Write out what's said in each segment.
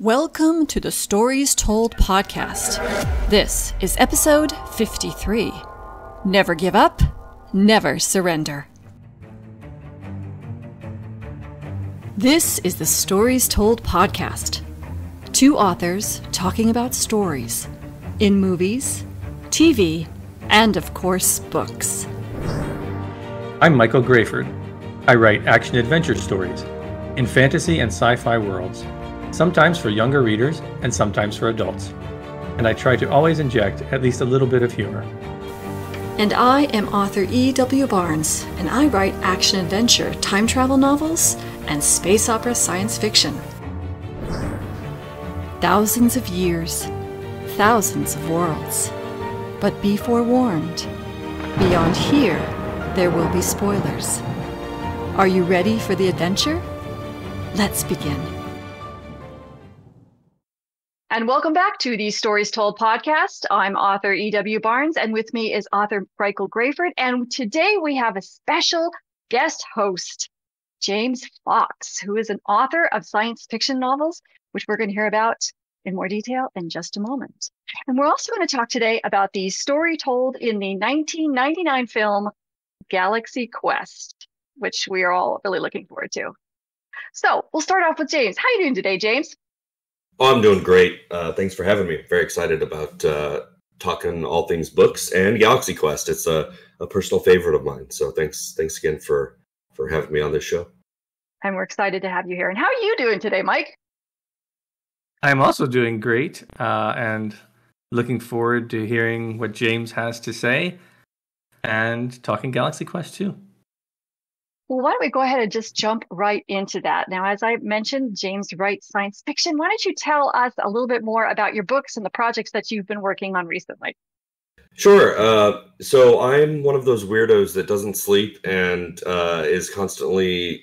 Welcome to the Stories Told podcast. This is episode 53 Never Give Up, Never Surrender. This is the Stories Told podcast. Two authors talking about stories in movies, TV, and of course, books. I'm Michael Grayford. I write action adventure stories in fantasy and sci fi worlds sometimes for younger readers and sometimes for adults. And I try to always inject at least a little bit of humor. And I am author E.W. Barnes, and I write action adventure, time travel novels, and space opera science fiction. Thousands of years, thousands of worlds. But be forewarned beyond here, there will be spoilers. Are you ready for the adventure? Let's begin. And welcome back to the Stories Told podcast. I'm author E.W. Barnes, and with me is author Michael Grayford. And today we have a special guest host, James Fox, who is an author of science fiction novels, which we're going to hear about in more detail in just a moment. And we're also going to talk today about the story told in the 1999 film Galaxy Quest, which we are all really looking forward to. So we'll start off with James. How are you doing today, James? Oh, I'm doing great. Uh, thanks for having me. Very excited about uh, talking all things books and Galaxy Quest. It's a, a personal favorite of mine. So thanks, thanks again for for having me on this show. And we're excited to have you here. And how are you doing today, Mike? I'm also doing great, uh, and looking forward to hearing what James has to say, and talking Galaxy Quest too. Well, why don't we go ahead and just jump right into that? Now, as I mentioned, James writes science fiction. Why don't you tell us a little bit more about your books and the projects that you've been working on recently? Sure. Uh, so I'm one of those weirdos that doesn't sleep and uh, is constantly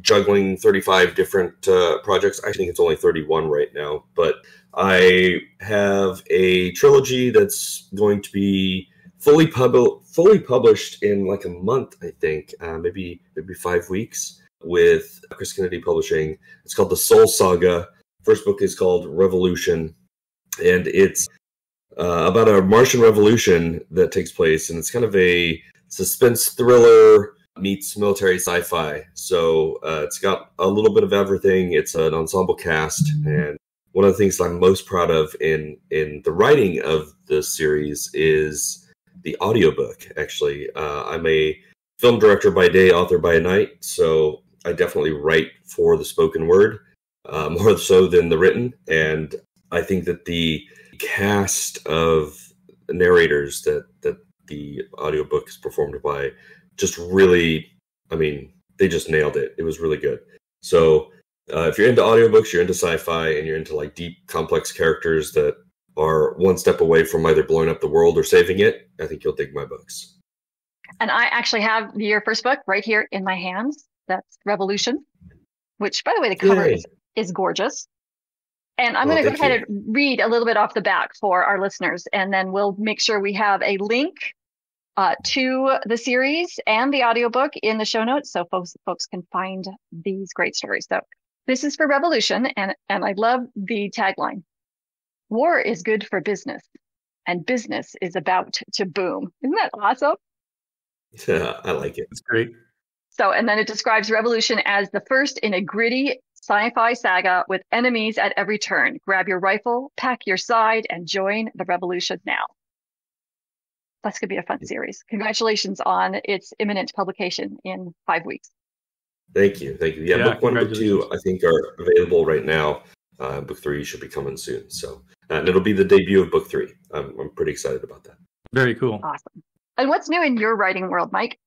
juggling 35 different uh, projects. I think it's only 31 right now, but I have a trilogy that's going to be fully pub- fully published in like a month, I think, uh, maybe maybe five weeks with Chris Kennedy Publishing. It's called the Sol Saga. First book is called Revolution, and it's uh, about a Martian revolution that takes place, and it's kind of a suspense thriller meets military sci-fi. So uh, it's got a little bit of everything. It's an ensemble cast, and one of the things I'm most proud of in in the writing of the series is the audiobook actually. Uh, i'm a film director by day author by night so i definitely write for the spoken word uh, more so than the written. And i think that the cast of narrators that that the audiobook is performed by just really i mean they just nailed it. It was really good. So uh, if you're into audiobooks you're into sci-fi and you're into like deep complex characters that are one step away from either blowing up the world or saving it, I think you'll dig my books. And I actually have your first book right here in my hands. That's Revolution, which, by the way, the cover is, is gorgeous. And I'm well, going to go ahead you. and read a little bit off the back for our listeners, and then we'll make sure we have a link uh, to the series and the audiobook in the show notes so folks folks can find these great stories. So this is for Revolution, and and I love the tagline. War is good for business, and business is about to boom. Isn't that awesome? Yeah, I like it. It's great. So, and then it describes Revolution as the first in a gritty sci fi saga with enemies at every turn. Grab your rifle, pack your side, and join the revolution now. That's going to be a fun series. Congratulations on its imminent publication in five weeks. Thank you. Thank you. Yeah, yeah book one and book two, I think, are available right now. Uh, book three should be coming soon. So and it'll be the debut of book three. I'm, I'm pretty excited about that. Very cool. Awesome. And what's new in your writing world, Mike?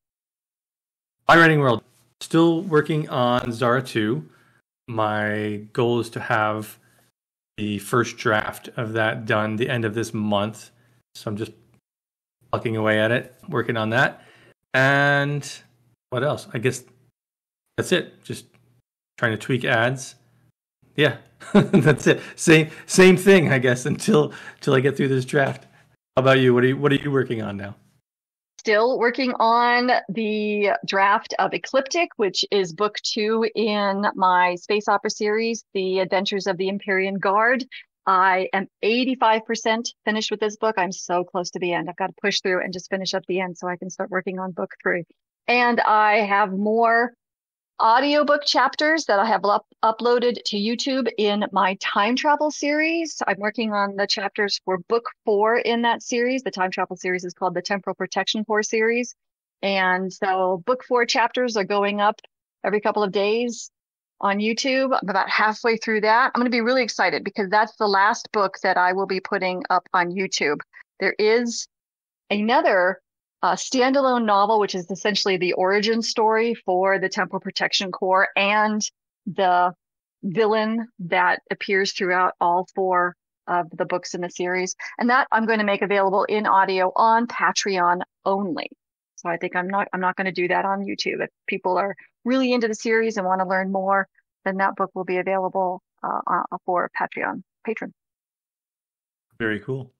My writing world. Still working on Zahra 2. My goal is to have the first draft of that done the end of this month. So I'm just plucking away at it, working on that. And what else? I guess that's it. Just trying to tweak ads. Yeah, That's it. Same same thing, I guess, until until I get through this draft. How about you? What are you what are you working on now? still working on the draft of Ecliptic, which is book two in my space opera series, The Adventures of the Empyrean Guard. I am 85% finished with this book. I'm so close to the end. I've got to push through and just finish up the end so I can start working on book three. And I have more audiobook chapters that I have up- uploaded to YouTube in my time travel series. I'm working on the chapters for book four in that series. The time travel series is called the Temporal Protection Corps series. And so book four chapters are going up every couple of days on YouTube. I'm about halfway through that. I'm going to be really excited because that's the last book that I will be putting up on YouTube. There is another a standalone novel, which is essentially the origin story for the Temporal Protection Corps and the villain that appears throughout all four of the books in the series. And that I'm going to make available in audio on Patreon only. So I think I'm not I'm not going to do that on YouTube. If people are really into the series and want to learn more, then that book will be available uh, uh for Patreon patrons. Very cool.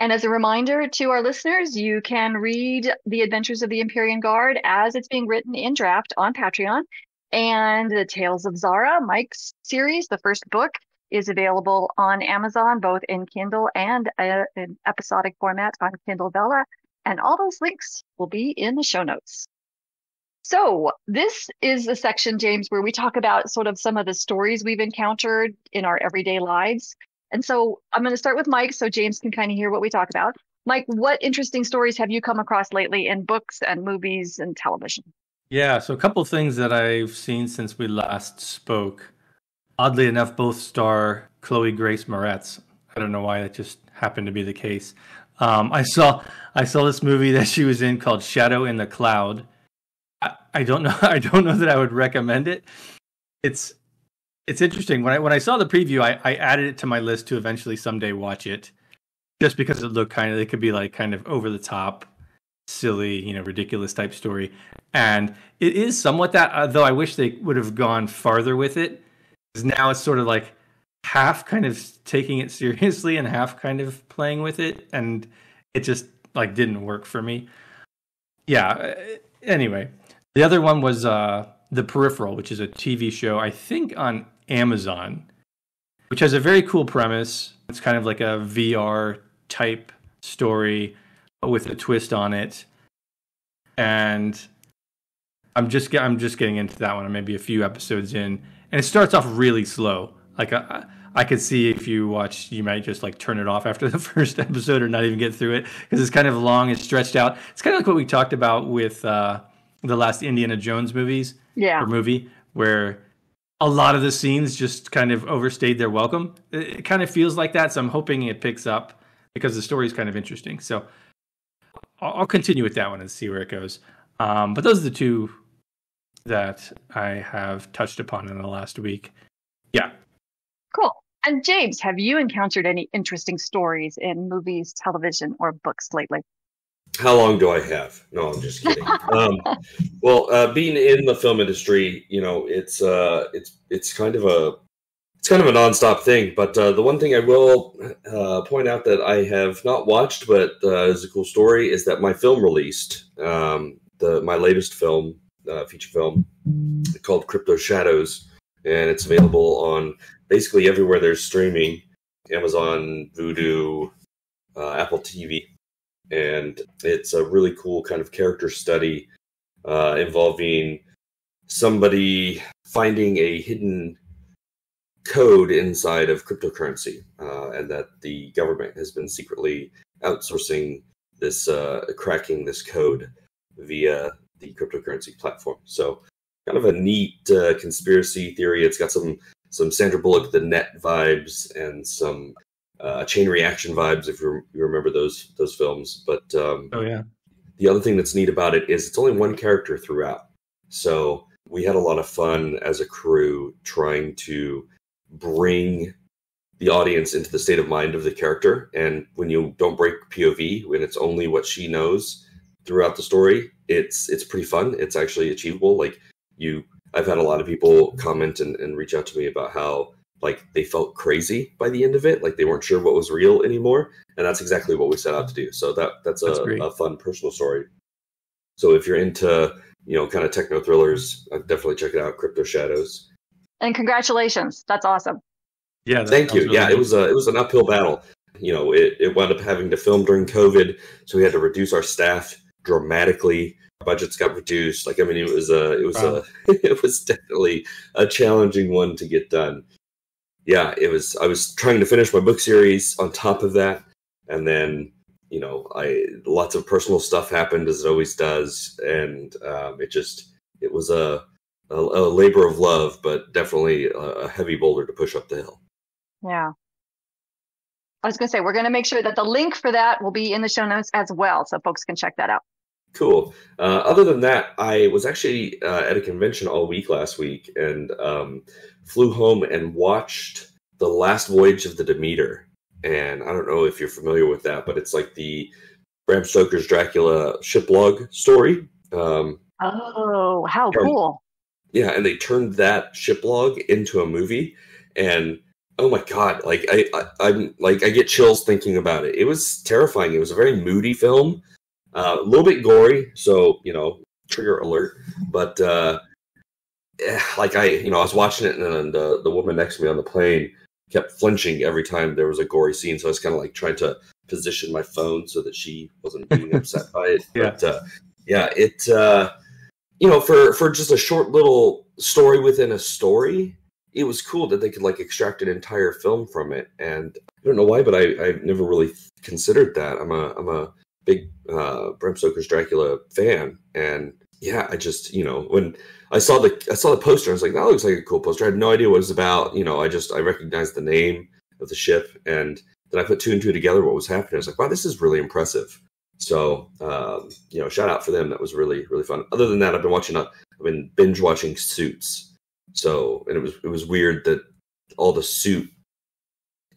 And as a reminder to our listeners, you can read The Adventures of the Empyrean Guard as it's being written in draft on Patreon. And the Tales of Zahra, Mike's series, the first book, is available on Amazon, both in Kindle and uh, in episodic format on Kindle Vella. And all those links will be in the show notes. So this is a section, James, where we talk about sort of some of the stories we've encountered in our everyday lives. And so I'm going to start with Mike so James can kind of hear what we talk about. Mike, what interesting stories have you come across lately in books and movies and television? Yeah, so a couple things that I've seen since we last spoke. Oddly enough, both star Chloe Grace Moretz. I don't know why that just happened to be the case. Um, I saw I saw this movie that she was in called Shadow in the Cloud. I, I don't know I don't know that I would recommend it. It's it's interesting when I when I saw the preview, I, I added it to my list to eventually someday watch it, just because it looked kind of it could be like kind of over the top, silly, you know, ridiculous type story, and it is somewhat that. Uh, though I wish they would have gone farther with it, because now it's sort of like half kind of taking it seriously and half kind of playing with it, and it just like didn't work for me. Yeah. Anyway, the other one was uh the Peripheral, which is a TV show, I think on Amazon, which has a very cool premise. It's kind of like a VR type story with a twist on it. And I'm just I'm just getting into that one. I'm maybe a few episodes in, and it starts off really slow. Like I, I could see if you watch, you might just like turn it off after the first episode or not even get through it because it's kind of long and stretched out. It's kind of like what we talked about with uh, the last Indiana Jones movies yeah. or movie where a lot of the scenes just kind of overstayed their welcome. It, it kind of feels like that, so I'm hoping it picks up because the story is kind of interesting. So I'll, I'll, continue with that one and see where it goes. Um, but those are the two that I have touched upon in the last week. Yeah. Cool. And James, have you encountered any interesting stories in movies, television, or books lately? How long do I have? No, I'm just kidding. um, well, uh, being in the film industry, you know, it's uh, it's it's kind of a it's kind of a nonstop thing. But uh, the one thing I will uh, point out that I have not watched, but uh, is a cool story, is that my film released um, the my latest film, uh, feature film, called Crypto Shadows, and it's available on basically everywhere there's streaming, Amazon, Vudu, uh, Apple TV and it's a really cool kind of character study uh, involving somebody finding a hidden code inside of cryptocurrency, uh, and that the government has been secretly outsourcing this, uh, cracking this code via the cryptocurrency platform. So, kind of a neat uh, conspiracy theory. It's got some some Sandra Bullock the Net vibes and some uh, chain reaction vibes if you, you remember those those films. But um, oh yeah, the other thing that's neat about it is it's only one character throughout. So we had a lot of fun as a crew trying to bring the audience into the state of mind of the character. And when you don't break POV, when it's only what she knows throughout the story, it's it's pretty fun. It's actually achievable. Like you, I've had a lot of people comment and, and reach out to me about how like they felt crazy by the end of it, like they weren't sure what was real anymore, and that's exactly what we set out to do. So that that's, that's a, a, fun personal story So if you're into you know kind of techno thrillers, I'd definitely check it out. Crypto Shadows. And congratulations, that's awesome. Yeah, thank you. Really yeah, it was a it was an uphill battle. You know, it, it wound up having to film during COVID, so we had to reduce our staff dramatically. budgets got reduced. Like I mean, it was a it was wow. a it was definitely a challenging one to get done. Yeah, it was. I was trying to finish my book series on top of that, and then you know, I lots of personal stuff happened as it always does, and um, it just it was a, a, a labor of love, but definitely a, a heavy boulder to push up the hill. Yeah. I was going to say, we're going to make sure that the link for that will be in the show notes as well, so folks can check that out. Cool. Uh, other than that, I was actually uh, at a convention all week last week and um, flew home and watched The Last Voyage of the Demeter. And I don't know if you're familiar with that, but it's like the Bram Stoker's Dracula shiplog story. Um, oh, how cool. Yeah, and they turned that shiplog into a movie. And oh my god like I, I am like i get chills thinking about it it was terrifying it was a very moody film uh, a little bit gory so you know trigger alert but uh like i you know i was watching it and the, the woman next to me on the plane kept flinching every time there was a gory scene so i was kind of like trying to position my phone so that she wasn't being upset by it yeah. but uh yeah it uh you know for for just a short little story within a story it was cool that they could like extract an entire film from it and i don't know why but i i never really considered that i'm a i'm a big uh bram stoker's dracula fan and yeah i just you know when i saw the i saw the poster i was like that looks like a cool poster i had no idea what it was about you know i just i recognized the name of the ship and then i put two and two together what was happening i was like wow this is really impressive so um, you know shout out for them that was really really fun other than that i've been watching i've been binge watching suits so, and it was it was weird that all the suit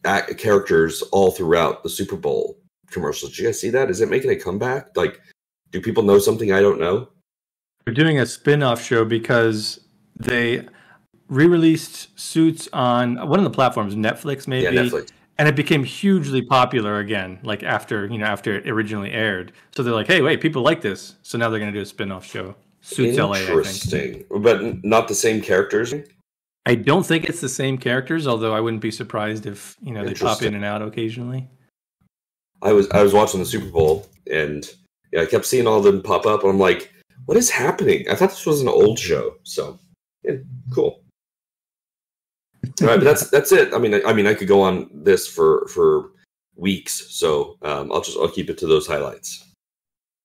act, characters all throughout the Super Bowl commercials. Did you guys see that? Is it making a comeback? Like, do people know something I don't know? They're doing a spin-off show because they re-released Suits on one of the platforms, Netflix, maybe. Yeah, Netflix. And it became hugely popular again, like after you know after it originally aired. So they're like, "Hey, wait, people like this." So now they're going to do a spin-off show. Suits LA, Interesting, but not the same characters. I don't think it's the same characters, although I wouldn't be surprised if you know they pop in and out occasionally. I was I was watching the Super Bowl and yeah, I kept seeing all of them pop up, and I'm like, what is happening? I thought this was an old show, so yeah, cool. all right, but that's that's it. I mean, I, I, mean, I could go on this for for weeks, so um, I'll just I'll keep it to those highlights.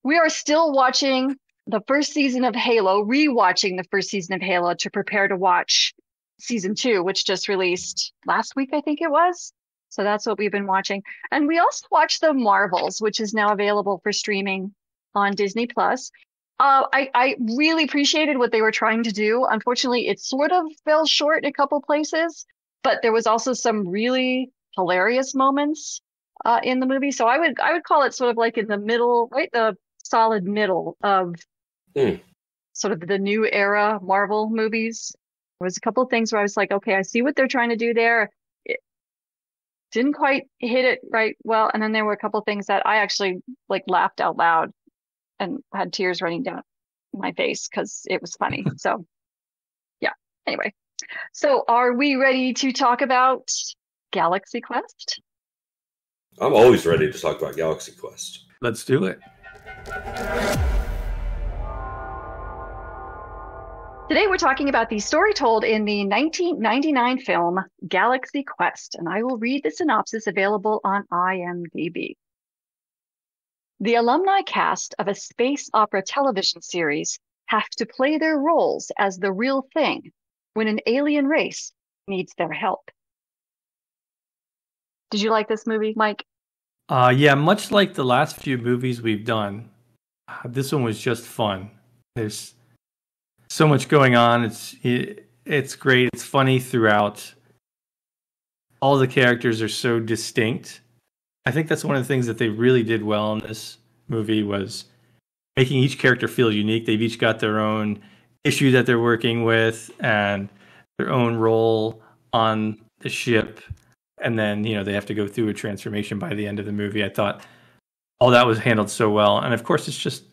We are still watching the first season of Halo, rewatching the first season of Halo to prepare to watch season two, which just released last week, I think it was. So that's what we've been watching. And we also watched The Marvels, which is now available for streaming on Disney Plus. Uh, I, I really appreciated what they were trying to do. Unfortunately, it sort of fell short in a couple places, but there was also some really hilarious moments uh, in the movie. So I would I would call it sort of like in the middle, right, the solid middle of mm. sort of the new era Marvel movies. There was a couple of things where I was like, okay, I see what they're trying to do there. It didn't quite hit it right well. And then there were a couple of things that I actually like laughed out loud and had tears running down my face because it was funny. so yeah. Anyway. So are we ready to talk about Galaxy Quest? I'm always ready to talk about Galaxy Quest. Let's do it. Today we're talking about the story told in the 1999 film Galaxy Quest, and I will read the synopsis available on IMDb. The alumni cast of a space opera television series have to play their roles as the real thing when an alien race needs their help. Did you like this movie, Mike? Uh, yeah, much like the last few movies we've done, uh, this one was just fun. There's so much going on. It's it, it's great. It's funny throughout. All the characters are so distinct. I think that's one of the things that they really did well in this movie was making each character feel unique. They've each got their own issue that they're working with and their own role on the ship. And then, you know, they have to go through a transformation by the end of the movie. I thought all that was handled so well. And of course, it's just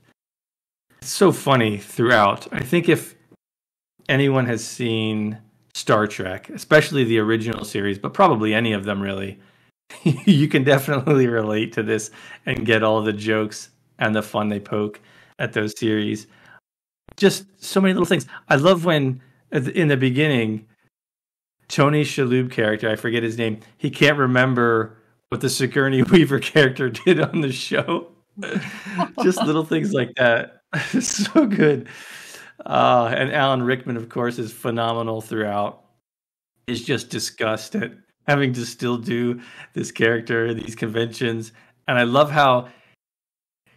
it's so funny throughout. I think if anyone has seen Star Trek, especially the original series, but probably any of them really, you can definitely relate to this and get all the jokes and the fun they poke at those series. Just so many little things. I love when in the beginning, Tony Shalhoub character, I forget his name, he can't remember what the Sigourney Weaver character did on the show. Just little things like that. so good. Uh, and Alan Rickman, of course, is phenomenal throughout. Is just disgust at having to still do this character, these conventions. And I love how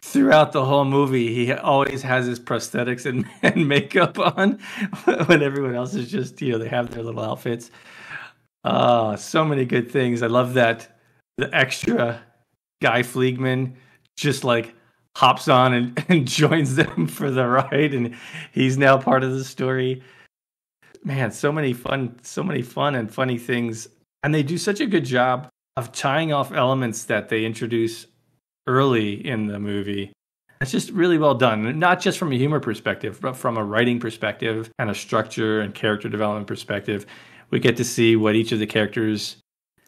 throughout the whole movie he always has his prosthetics and, and makeup on when everyone else is just, you know, they have their little outfits. Uh, so many good things. I love that the extra Guy Fleegman just like hops on and, and joins them for the ride and he's now part of the story man so many fun so many fun and funny things and they do such a good job of tying off elements that they introduce early in the movie. It's just really well done not just from a humor perspective but from a writing perspective and a structure and character development perspective. We get to see what each of the characters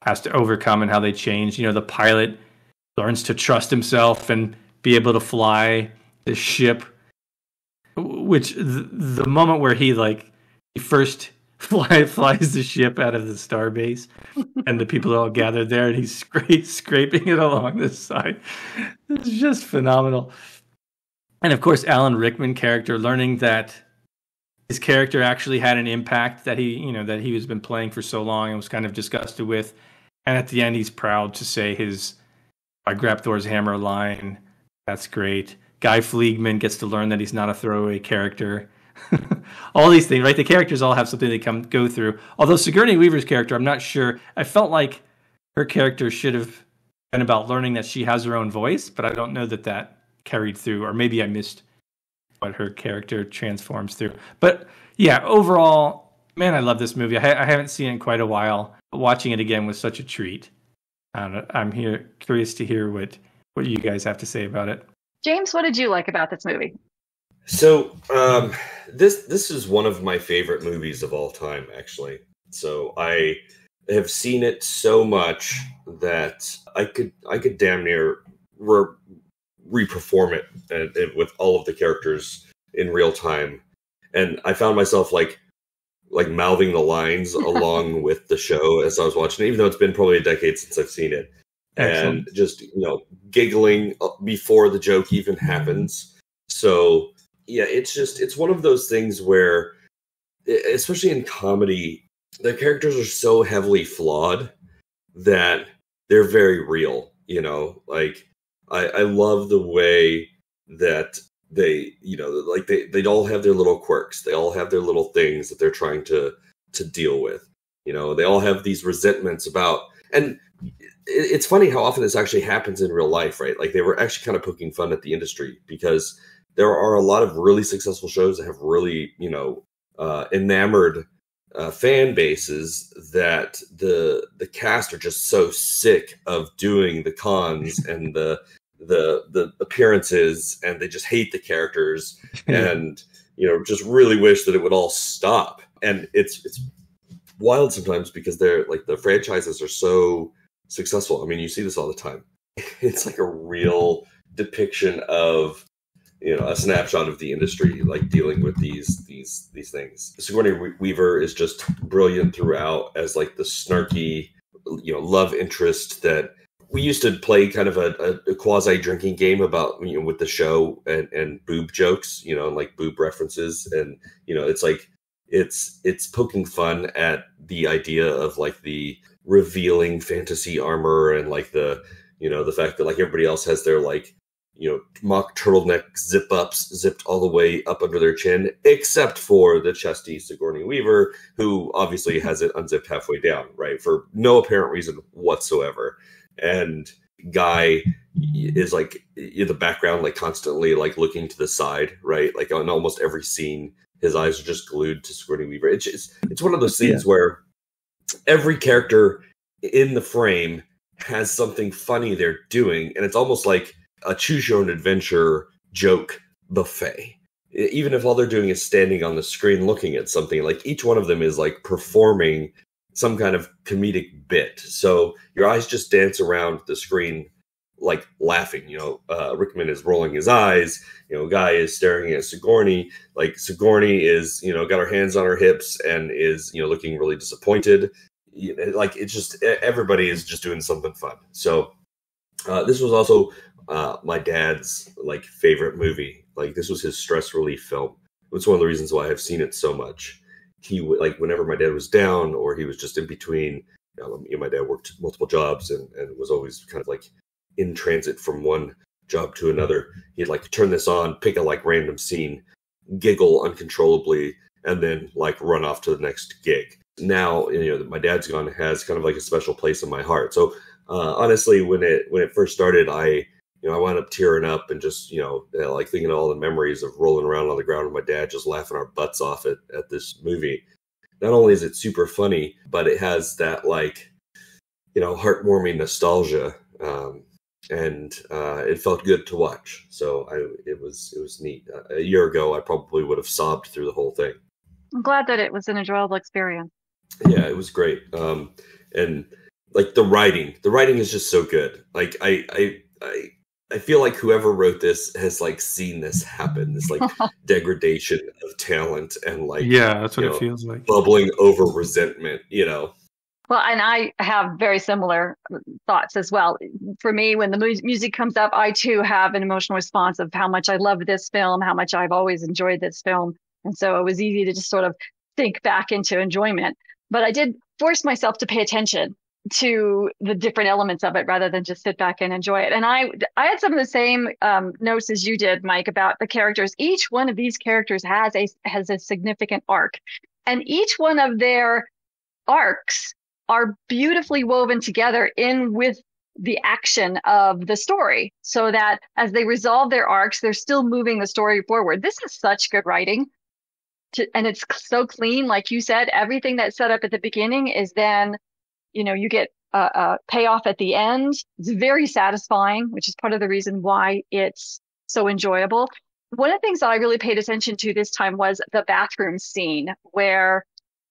has to overcome and how they change. You know the pilot learns to trust himself and be able to fly the ship which the, moment where he like he first fly, flies the ship out of the starbase and the people are all gathered there and he's scra- scraping it along the side it's just phenomenal and of course alan rickman character learning that his character actually had an impact that he you know that he has been playing for so long and was kind of disgusted with and at the end he's proud to say his i Grabthar's hammer line that's great. Guy Fleegman gets to learn that he's not a throwaway character. all these things, right? The characters all have something they come go through. Although Sigourney Weaver's character, I'm not sure. I felt like her character should have been about learning that she has her own voice, but I don't know that that carried through, or maybe I missed what her character transforms through. But yeah, overall, man, I love this movie. I, I haven't seen it in quite a while. Watching it again was such a treat. I'm here curious to hear what what you guys have to say about it. James, what did you like about this movie? So um, this this is one of my favorite movies of all time, actually. So I have seen it so much that I could I could damn near re- reperform it and, and with all of the characters in real time, and I found myself like like mouthing the lines along with the show as I was watching it, even though it's been probably a decade since I've seen it. Excellent. and just you know giggling uh, before the joke even happens. So yeah, it's just it's one of those things where, especially in comedy, the characters are so heavily flawed that they're very real. You know, like I, I love the way that they you know like they they all have their little quirks they all have their little things that they're trying to to deal with you know they all have these resentments about and it's funny how often this actually happens in real life, right? Like they were actually kind of poking fun at the industry because there are a lot of really successful shows that have really, you know, uh, enamored uh, fan bases that the the cast are just so sick of doing the cons and the the the appearances, and they just hate the characters, and you know, just really wish that it would all stop. And it's it's wild sometimes because they're like the franchises are so successful. I mean, you see this all the time. It's like a real depiction of you know a snapshot of the industry like dealing with these these these things. Sigourney weaver is just brilliant throughout as like the snarky you know love interest that we used to play kind of a, a, quasi drinking game about you know with the show and and boob jokes you know and like boob references. And you know it's like it's it's poking fun at the idea of like the revealing fantasy armor and like the you know the fact that like everybody else has their like you know mock turtleneck zip ups zipped all the way up under their chin except for the chesty sigourney weaver who obviously has it unzipped halfway down right for no apparent reason whatsoever and guy is like in the background like constantly like looking to the side right like on almost every scene his eyes are just glued to sigourney weaver it's just, it's one of those scenes yeah. where every character in the frame has something funny they're doing, and it's almost like a choose your own adventure joke buffet. even if all they're doing is standing on the screen looking at something, like each one of them is like performing some kind of comedic bit. So your eyes just dance around the screen like laughing. You know, uh, Rickman is rolling his eyes. You know, Guy is staring at Sigourney. Like Sigourney is, you know, got her hands on her hips and is, you know, looking really disappointed. Like it's just everybody is just doing something fun. So uh, this was also uh, my dad's like favorite movie. Like this was his stress relief film. It's one of the reasons why I've seen it so much. He like whenever my dad was down or he was just in between. You know, my dad worked multiple jobs and, and was always kind of like in transit from one job to another. He'd like turn this on, pick a like random scene, giggle uncontrollably, and then like run off to the next gig. Now, you know, my dad's gone has kind of like a special place in my heart. So uh, honestly, when it when it first started, I you know I wound up tearing up and just you know like thinking of all the memories of rolling around on the ground with my dad, just laughing our butts off at at this movie. Not only is it super funny, but it has that like you know heartwarming nostalgia um, and uh, it felt good to watch. So I, it was it was neat. Uh, a year ago, I probably would have sobbed through the whole thing. I'm glad that it was an enjoyable experience. Yeah, it was great. Um, and like the writing, the writing is just so good. Like I, I, I, I feel like whoever wrote this has like seen this happen. This like degradation of talent and like yeah, that's what it know, feels like. Bubbling over resentment, you know. Well, and I have very similar thoughts as well. For me, when the mu- music comes up, I too have an emotional response of how much I love this film, how much I've always enjoyed this film. And so it was easy to just sort of think back into enjoyment. But I did force myself to pay attention to the different elements of it rather than just sit back and enjoy it. And I, I had some of the same um, notes as you did, Mike, about the characters. Each one of these characters has a has a significant arc, and each one of their arcs are beautifully woven together in with the action of the story so that as they resolve their arcs, they're still moving the story forward. This is such good writing. To, and it's so clean. Like you said, everything that's set up at the beginning is then, you know, you get a, a payoff at the end. It's very satisfying, which is part of the reason why it's so enjoyable. One of the things that I really paid attention to this time was the bathroom scene where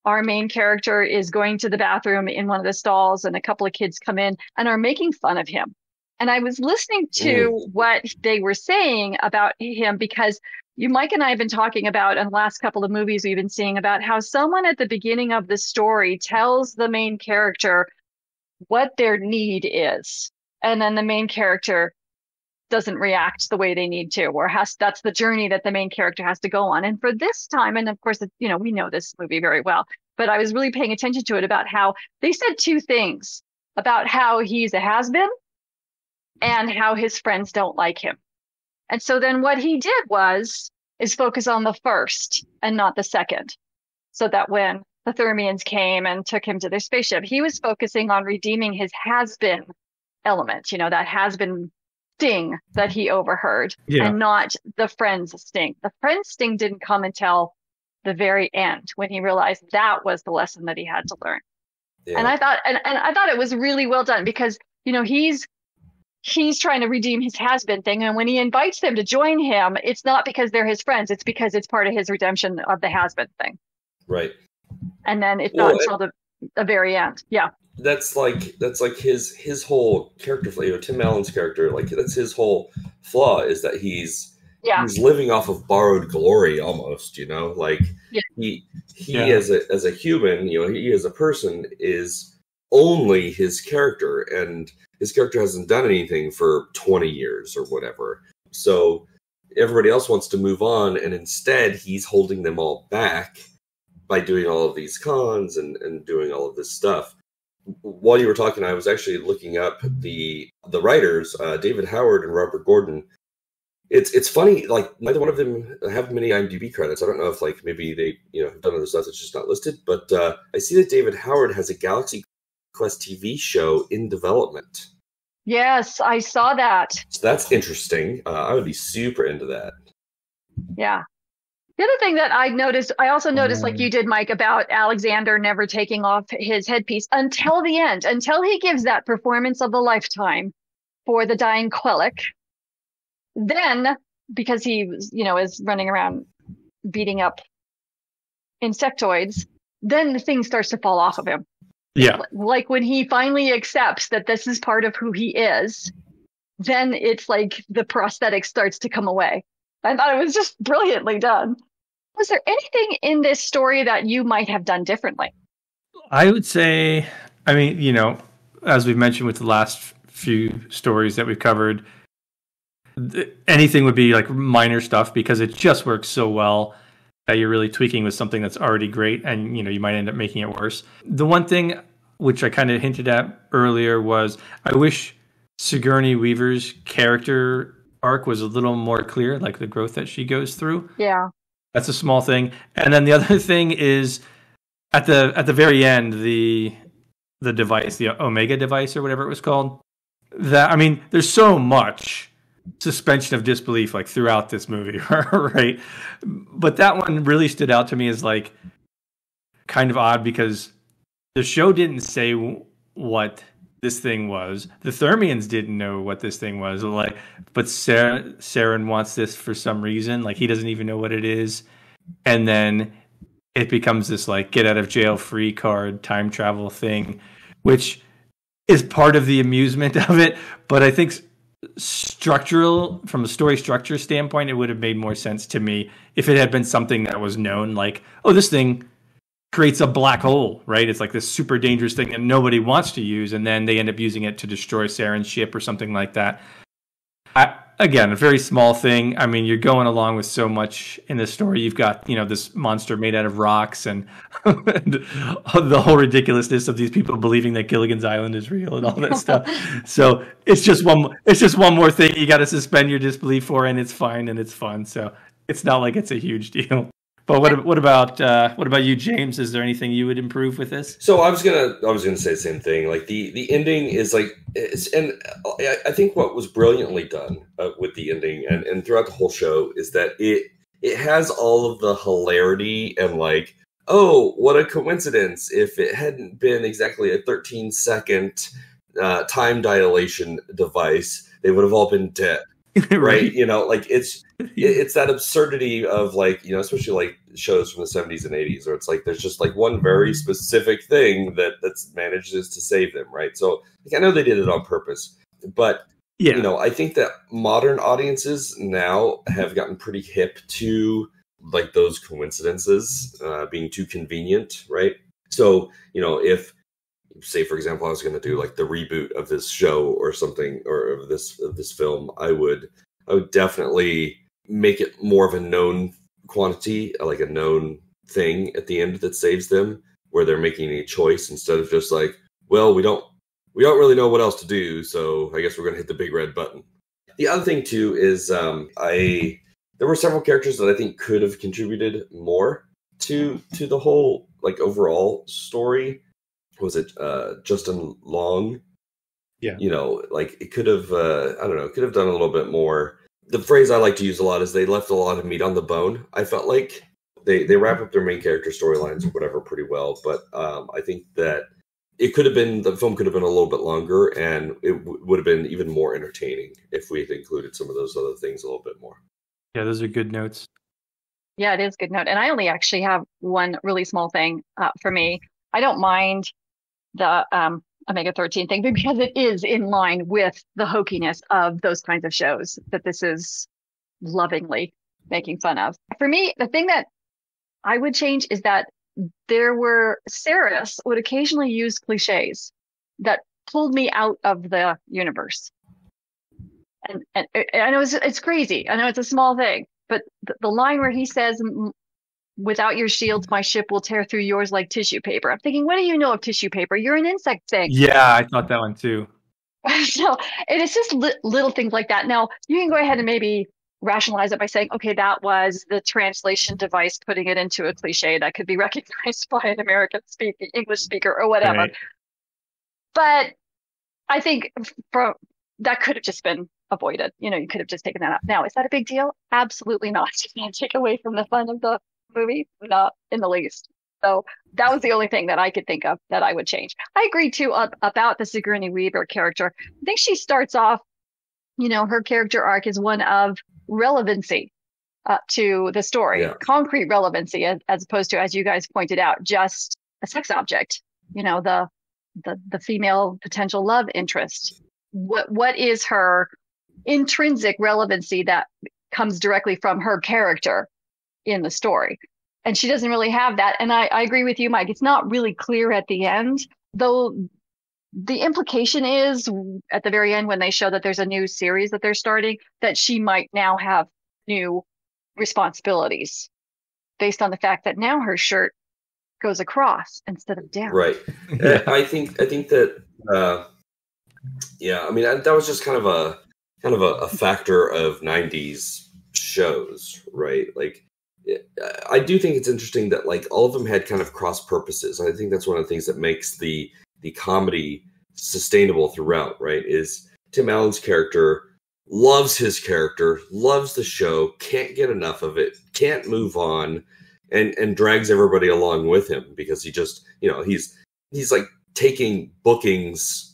our main character is going to the bathroom in one of the stalls and a couple of kids come in and are making fun of him. And I was listening to mm. what they were saying about him because you, Mike and I have been talking about in the last couple of movies we've been seeing about how someone at the beginning of the story tells the main character what their need is. And then the main character doesn't react the way they need to or has that's the journey that the main character has to go on and for this time and of course you know we know this movie very well but i was really paying attention to it about how they said two things about how he's a has-been and how his friends don't like him and so then what he did was is focus on the first and not the second so that when the thermians came and took him to their spaceship he was focusing on redeeming his has-been element you know that has been sting that he overheard yeah. and not the friend's sting. The friend's sting didn't come until the very end when he realized that was the lesson that he had to learn. Yeah. And I thought and, and I thought it was really well done because, you know, he's he's trying to redeem his has been thing. And when he invites them to join him, it's not because they're his friends, it's because it's part of his redemption of the has been thing. Right. And then it's well, not until the, the very end. Yeah that's like that's like his his whole character you know tim allen's character like that's his whole flaw is that he's yeah. he's living off of borrowed glory almost you know like yeah. he he yeah. as a as a human you know he as a person is only his character and his character hasn't done anything for 20 years or whatever so everybody else wants to move on and instead he's holding them all back by doing all of these cons and and doing all of this stuff while you were talking, I was actually looking up the the writers, uh, David Howard and Robert Gordon. It's it's funny, like neither one of them have many IMDb credits. I don't know if like maybe they you know have done other stuff that's just not listed. But uh, I see that David Howard has a Galaxy Quest TV show in development. Yes, I saw that. So that's interesting. Uh, I would be super into that. Yeah, the other thing that I noticed, I also noticed, like you did, Mike, about Alexander never taking off his headpiece until the end, until he gives that performance of the lifetime for the dying Quellek. Then, because he, you know, is running around beating up insectoids, then the thing starts to fall off of him. Yeah. Like when he finally accepts that this is part of who he is, then it's like the prosthetic starts to come away. I thought it was just brilliantly done. Was there anything in this story that you might have done differently? I would say, I mean, you know, as we've mentioned with the last few stories that we've covered, anything would be like minor stuff because it just works so well that you're really tweaking with something that's already great and you know you might end up making it worse. The one thing which i kind of hinted at earlier was i wish sigourney weaver's character arc was a little more clear like the growth that she goes through. Yeah. That's a small thing. And then the other thing is at the at the very end the the device the omega device or whatever it was called that i mean there's so much suspension of disbelief like throughout this movie, right? But that one really stood out to me as like kind of odd because the show didn't say what this thing was. The Thermians didn't know what this thing was. Like, but Sarah, Sarris wants this for some reason. Like, he doesn't even know what it is, and then it becomes this like get out of jail free card time travel thing, which is part of the amusement of it. But I think structural from a story structure standpoint it would have made more sense to me if it had been something that was known like oh this thing creates a black hole right? It's like this super dangerous thing that nobody wants to use and then they end up using it to destroy Sarris's ship or something like that again, a very small thing. I mean, you're going along with so much in this story. You've got, you know, this monster made out of rocks and, and the whole ridiculousness of these people believing that Gilligan's Island is real and all that stuff. So it's just one, it's just one more thing you got to suspend your disbelief for, and it's fine and it's fun. So it's not like it's a huge deal. But what what about uh, what about you, James? Is there anything you would improve with this? So I was gonna I was gonna say the same thing. Like the the ending is like it's and I, I think what was brilliantly done uh, with the ending and and throughout the whole show is that it it has all of the hilarity and like oh what a coincidence if it hadn't been exactly a 13 second uh, time dilation device they would have all been dead right? right? You know, like it's it's that absurdity of like you know, especially like shows from the seventies and eighties, where it's like there's just like one very specific thing that that's manages to save them, right? So like, I know they did it on purpose, but yeah. you know, I think that modern audiences now have gotten pretty hip to like those coincidences uh, being too convenient, right? So you know, if say for example i was going to do like the reboot of this show or something or of this of this film i would i would definitely make it more of a known quantity like a known thing at the end that saves them where they're making a choice instead of just like well we don't we don't really know what else to do so i guess we're going to hit the big red button the other thing too is um i there were several characters that i think could have contributed more to to the whole like overall story was it uh, Justin Long? Yeah. You know, like it could have, uh, I don't know, could have done a little bit more. The phrase I like to use a lot is they left a lot of meat on the bone. I felt like they they wrap up their main character storylines or whatever pretty well, but um, I think that it could have been the film could have been a little bit longer and it w- would have been even more entertaining if we had included some of those other things a little bit more. Yeah, those are good notes. Yeah, it is good note. And I only actually have one really small thing uh, for me. I don't mind the um, omega 13 thing because it is in line with the hokiness of those kinds of shows that this is lovingly making fun of. For me, the thing that I would change is that there were Sarris would occasionally use cliches that pulled me out of the universe. And, and, and I know it's, it's crazy. I know it's a small thing, but the, the line where he says without your shields, my ship will tear through yours like tissue paper. I'm thinking, what do you know of tissue paper? You're an insect thing. Yeah, I thought that one too. so it is just li- little things like that. Now you can go ahead and maybe rationalize it by saying, okay, that was the translation device putting it into a cliche that could be recognized by an American speaking English speaker or whatever. Right. But I think for that could have just been avoided. You know, you could have just taken that out. Now, is that a big deal? Absolutely not. You can't take away from the fun of the movie, not in the least. So that was the only thing that I could think of that I would change. I agree too uh, about the Sigourney Weaver character. I think she starts off, you know, her character arc is one of relevancy. uh, to the story, Yeah. concrete relevancy, as, as opposed to, as you guys pointed out, just a sex object. You know, the the the female potential love interest. What what is her intrinsic relevancy that comes directly from her character in the story? And she doesn't really have that. And I, I agree with you, Mike. It's not really clear at the end, though. The implication is at the very end when they show that there's a new series that they're starting that she might now have new responsibilities based on the fact that now her shirt goes across instead of down. Right. Yeah. I think I think that uh, yeah. I mean I, that was just kind of a kind of a, a factor of '90s shows, right? Like it- I do think it's interesting that like all of them had kind of cross purposes. I think that's one of the things that makes the the comedy sustainable throughout. Right? Is Tim Allen's character loves his character, loves the show, can't get enough of it, can't move on, and and drags everybody along with him because he just you know he's he's like taking bookings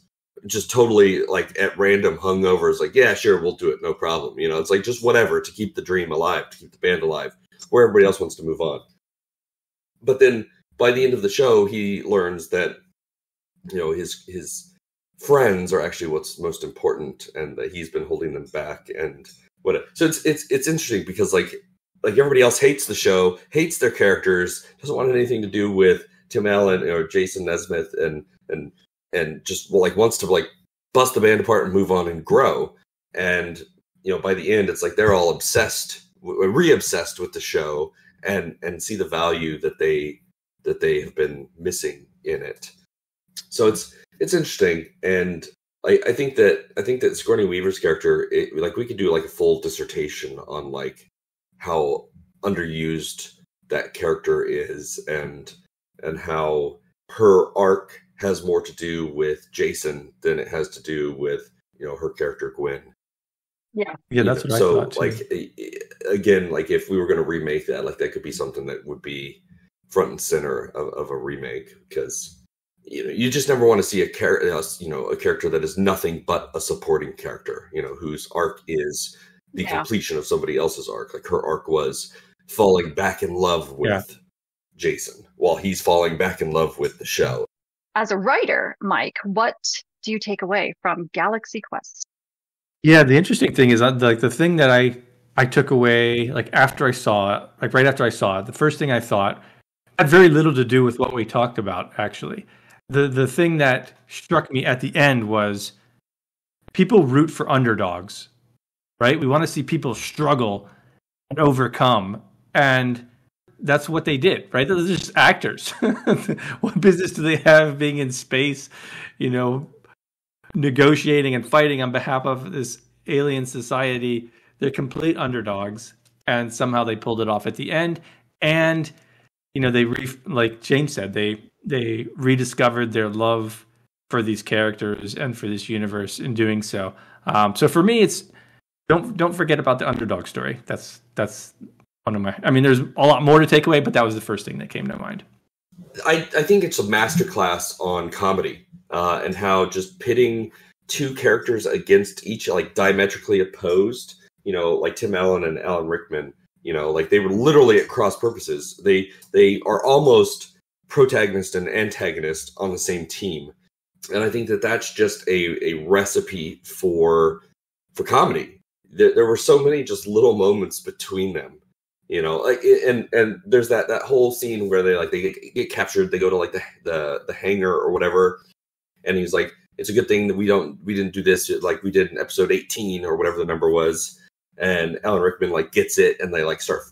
just totally like at random hungover is like yeah sure we'll do it no problem you know it's like just whatever to keep the dream alive to keep the band alive where everybody else wants to move on. But then by the end of the show he learns that you know his his friends are actually what's most important and that he's been holding them back and what so it's it's it's interesting because like like everybody else hates the show hates their characters doesn't want anything to do with tim allen or jason nesmith and and and just like wants to like bust the band apart and move on and grow. And you know by the end it's like they're all obsessed re-obsessed with the show and and see the value that they that they have been missing in it so it's it's interesting and I, I think that I think that Sigourney Weaver's character, it, like we could do like a full dissertation on like how underused that character is, and and how her arc has more to do with Jason than it has to do with you know her character Gwen. Yeah, Yeah, that's what so I thought too. like i- i- again, like if we were going to remake that, like that could be something that would be front and center of, of a remake because you know you just never want to see a character, you know, a character that is nothing but a supporting character, you know, whose arc is the Yeah. completion of somebody else's arc. Like her arc was falling back in love with Yeah. Jason while he's falling back in love with the show. As a writer, Mike, what do you take away from Galaxy Quest? Yeah, the interesting thing is like the thing that I I took away like after I saw it, like right after I saw it, the first thing I thought had very little to do with what we talked about actually. The the thing that struck me at the end was people root for underdogs. Right? We want to see people struggle and overcome and that's what they did, right? They're just actors. what business do they have being in space, you know, negotiating and fighting on behalf of this alien society. They're complete underdogs, and somehow they pulled it off at the end. And you know, they re- like James said, they they rediscovered their love for these characters and for this universe in doing so. Um, so for me, it's don't don't forget about the underdog story. That's that's one of my. I mean, there's a lot more to take away, but that was the first thing that came to mind. I, I think it's a masterclass on comedy uh, and how just pitting two characters against each, like diametrically opposed, you know, like Tim Allen and Alan Rickman, you know, like they were literally at cross purposes. They they are almost protagonist and antagonist on the same team, and I think that that's just a a recipe for for comedy. There, there were so many just little moments between them you know like and and there's that that whole scene where they like they get, get captured they go to like the the the hangar or whatever and he's like it's a good thing that we don't we didn't do this like we did in episode 18 or whatever the number was and alan rickman like gets it and they like start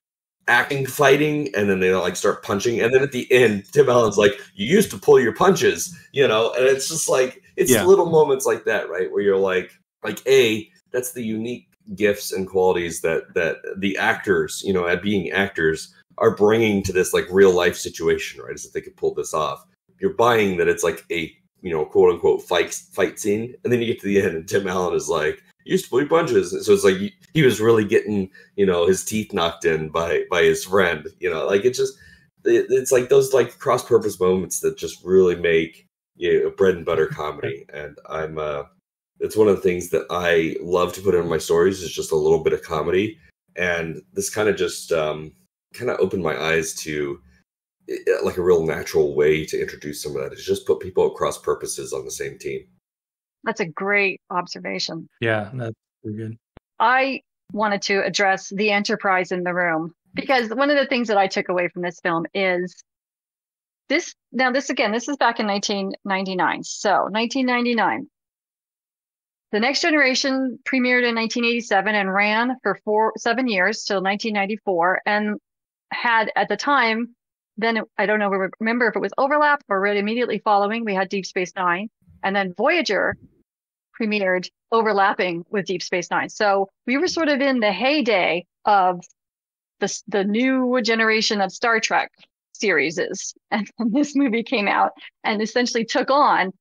acting fighting and then they like start punching and then at the end tim allen's like you used to pull your punches you know and it's just like it's Yeah. little moments like that right where you're like like a that's the unique gifts and qualities that that the actors you know at being actors are bringing to this like real life situation right is that they could pull this off. You're buying that it's like a you know quote unquote fight fight scene and then you get to the end and tim allen is like used to your punches so it's like he, he was really getting you know his teeth knocked in by by his friend you know like it's just it, it's like those like cross purpose moments that just really make you know, bread and butter comedy and i'm uh it's one of the things that I love to put in my stories is just a little bit of comedy. and this kind of just um, kind of opened my eyes to like a real natural way to introduce some of that is just put people across purposes on the same team. That's a great observation. Yeah, that's pretty good. I wanted to address the enterprise in the room because one of the things that I took away from this film is this. Now, this again, this is back in 1999. So, 1999. The Next Generation premiered in 1987 and ran for four, seven years till 1994 and had at the time then I don't know, remember if it was overlap or right immediately following, we had Deep Space Nine. And then Voyager premiered overlapping with Deep Space Nine. So we were sort of in the heyday of the, the new generation of Star Trek series. And, and this movie came out and essentially took on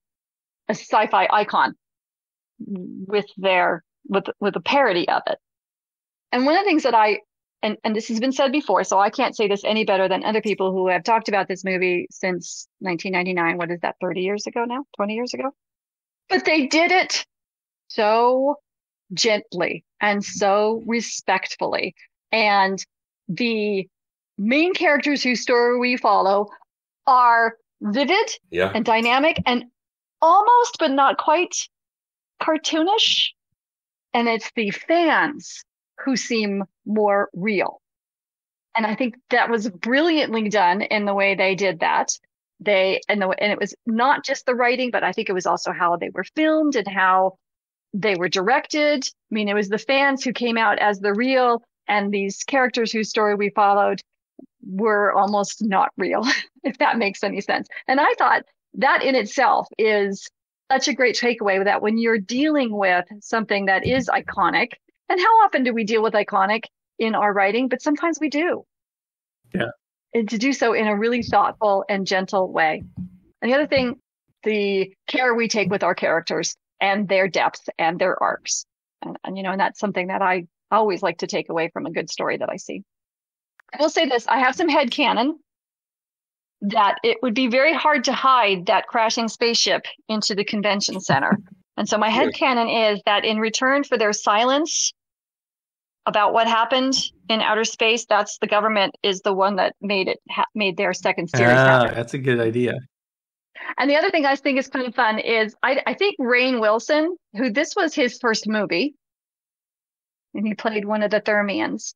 a sci-fi icon with their, with, with a parody of it. And one of the things that I and, and this has been said before, so I can't say this any better than other people who have talked about this movie since 1999. What is that, 30 years ago now? 20 years ago? But they did it so gently and so respectfully. And the main characters whose story we follow are vivid yeah. and dynamic and almost, but not quite cartoonish. And it's the fans who seem more real. And I think that was brilliantly done in the way they did that. They, and the, and it was not just the writing, but I think it was also how they were filmed and how they were directed. I mean, it was the fans who came out as the real and these characters whose story we followed were almost not real, if that makes any sense. And I thought that in itself is such a great takeaway that when you're dealing with something that is iconic, and how often do we deal with iconic in our writing? But sometimes we do. Yeah. And to do so in a really thoughtful and gentle way. And the other thing, the care we take with our characters and their depth and their arcs. And, and you know, and that's something that I always like to take away from a good story that I see. I will say this, I have some head canon that it would be very hard to hide that crashing spaceship into the convention center. And so my head canon is that in return for their silence about what happened in outer space, that's the government is the one that made it ha- made their second series. Ah, happen. that's a good idea. And the other thing I think is kind of fun is I, I think Rainn Wilson, who this was his first movie, and he played one of the Thermians.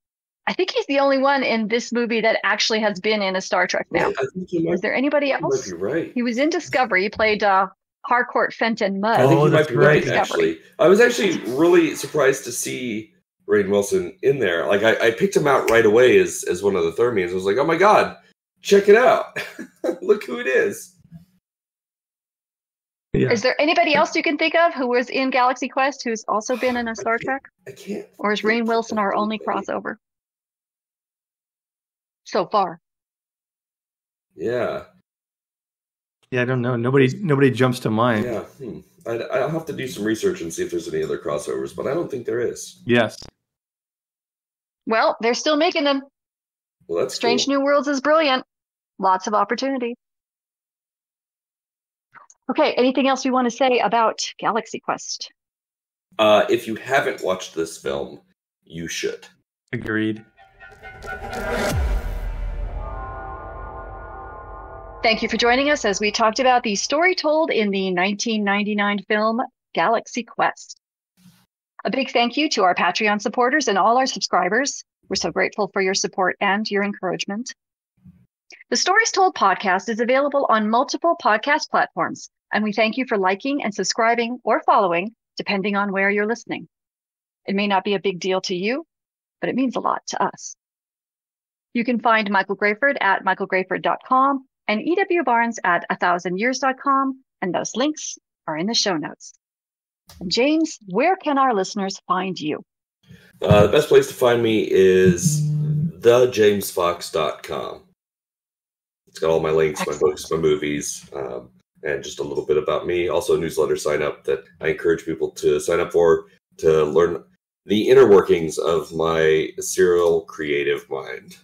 I think he's the only one in this movie that actually has been in a Star Trek now. Might, is there anybody else? He might be right. He was in Discovery. He played uh, Harcourt Fenton Mudd. I think oh, might be right, actually. I was actually really surprised to see Rainn Wilson in there. Like I, I, picked him out right away as as one of the Thermians. I was like, oh my god, check it out! Look who it is. Yeah. Is there anybody else you can think of who was in Galaxy Quest who's also been in a Star Trek? I can't. Or is Rainn Wilson our only crossover so far? Yeah, yeah, I don't know. Nobody nobody jumps to mind. Yeah, hmm. I, I'll have to do some research and see if there's any other crossovers, but I don't think there is. Yes. Well, they're still making them. Well, that's Strange cool. New Worlds is brilliant. Lots of opportunity. Okay, anything else we want to say about Galaxy Quest? Uh, if you haven't watched this film, you should. Agreed. Thank you for joining us as we talked about the story told in the 1999 film Galaxy Quest. A big thank you to our Patreon supporters and all our subscribers. We're so grateful for your support and your encouragement. The Stories Told podcast is available on multiple podcast platforms, and we thank you for liking and subscribing or following, depending on where you're listening. It may not be a big deal to you, but it means a lot to us. You can find Michael Grayford at michaelgrayford.com and EW Barnes at a 1000years.com, and those links are in the show notes. James, where can our listeners find you? Uh, the best place to find me is thejamesfox.com. It's got all my links, Excellent. my books, my movies, um, and just a little bit about me. Also, a newsletter sign up that I encourage people to sign up for to learn the inner workings of my serial creative mind.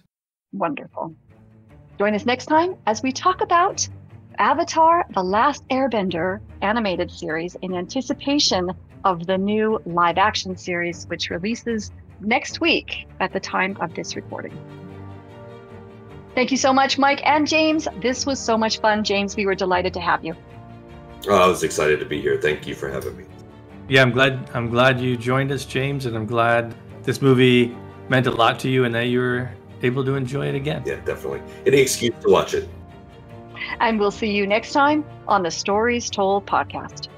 Wonderful. Join us next time as we talk about Avatar The Last Airbender animated series in anticipation of the new live action series, which releases next week at the time of this recording. Thank you so much, Mike and James. This was so much fun. James, we were delighted to have you. Oh, I was excited to be here. Thank you for having me. Yeah, I'm glad I'm glad you joined us, James, and I'm glad this movie meant a lot to you and that you were able to enjoy it again. Yeah, definitely. Any excuse to watch it. And we'll see you next time on the Stories Told podcast.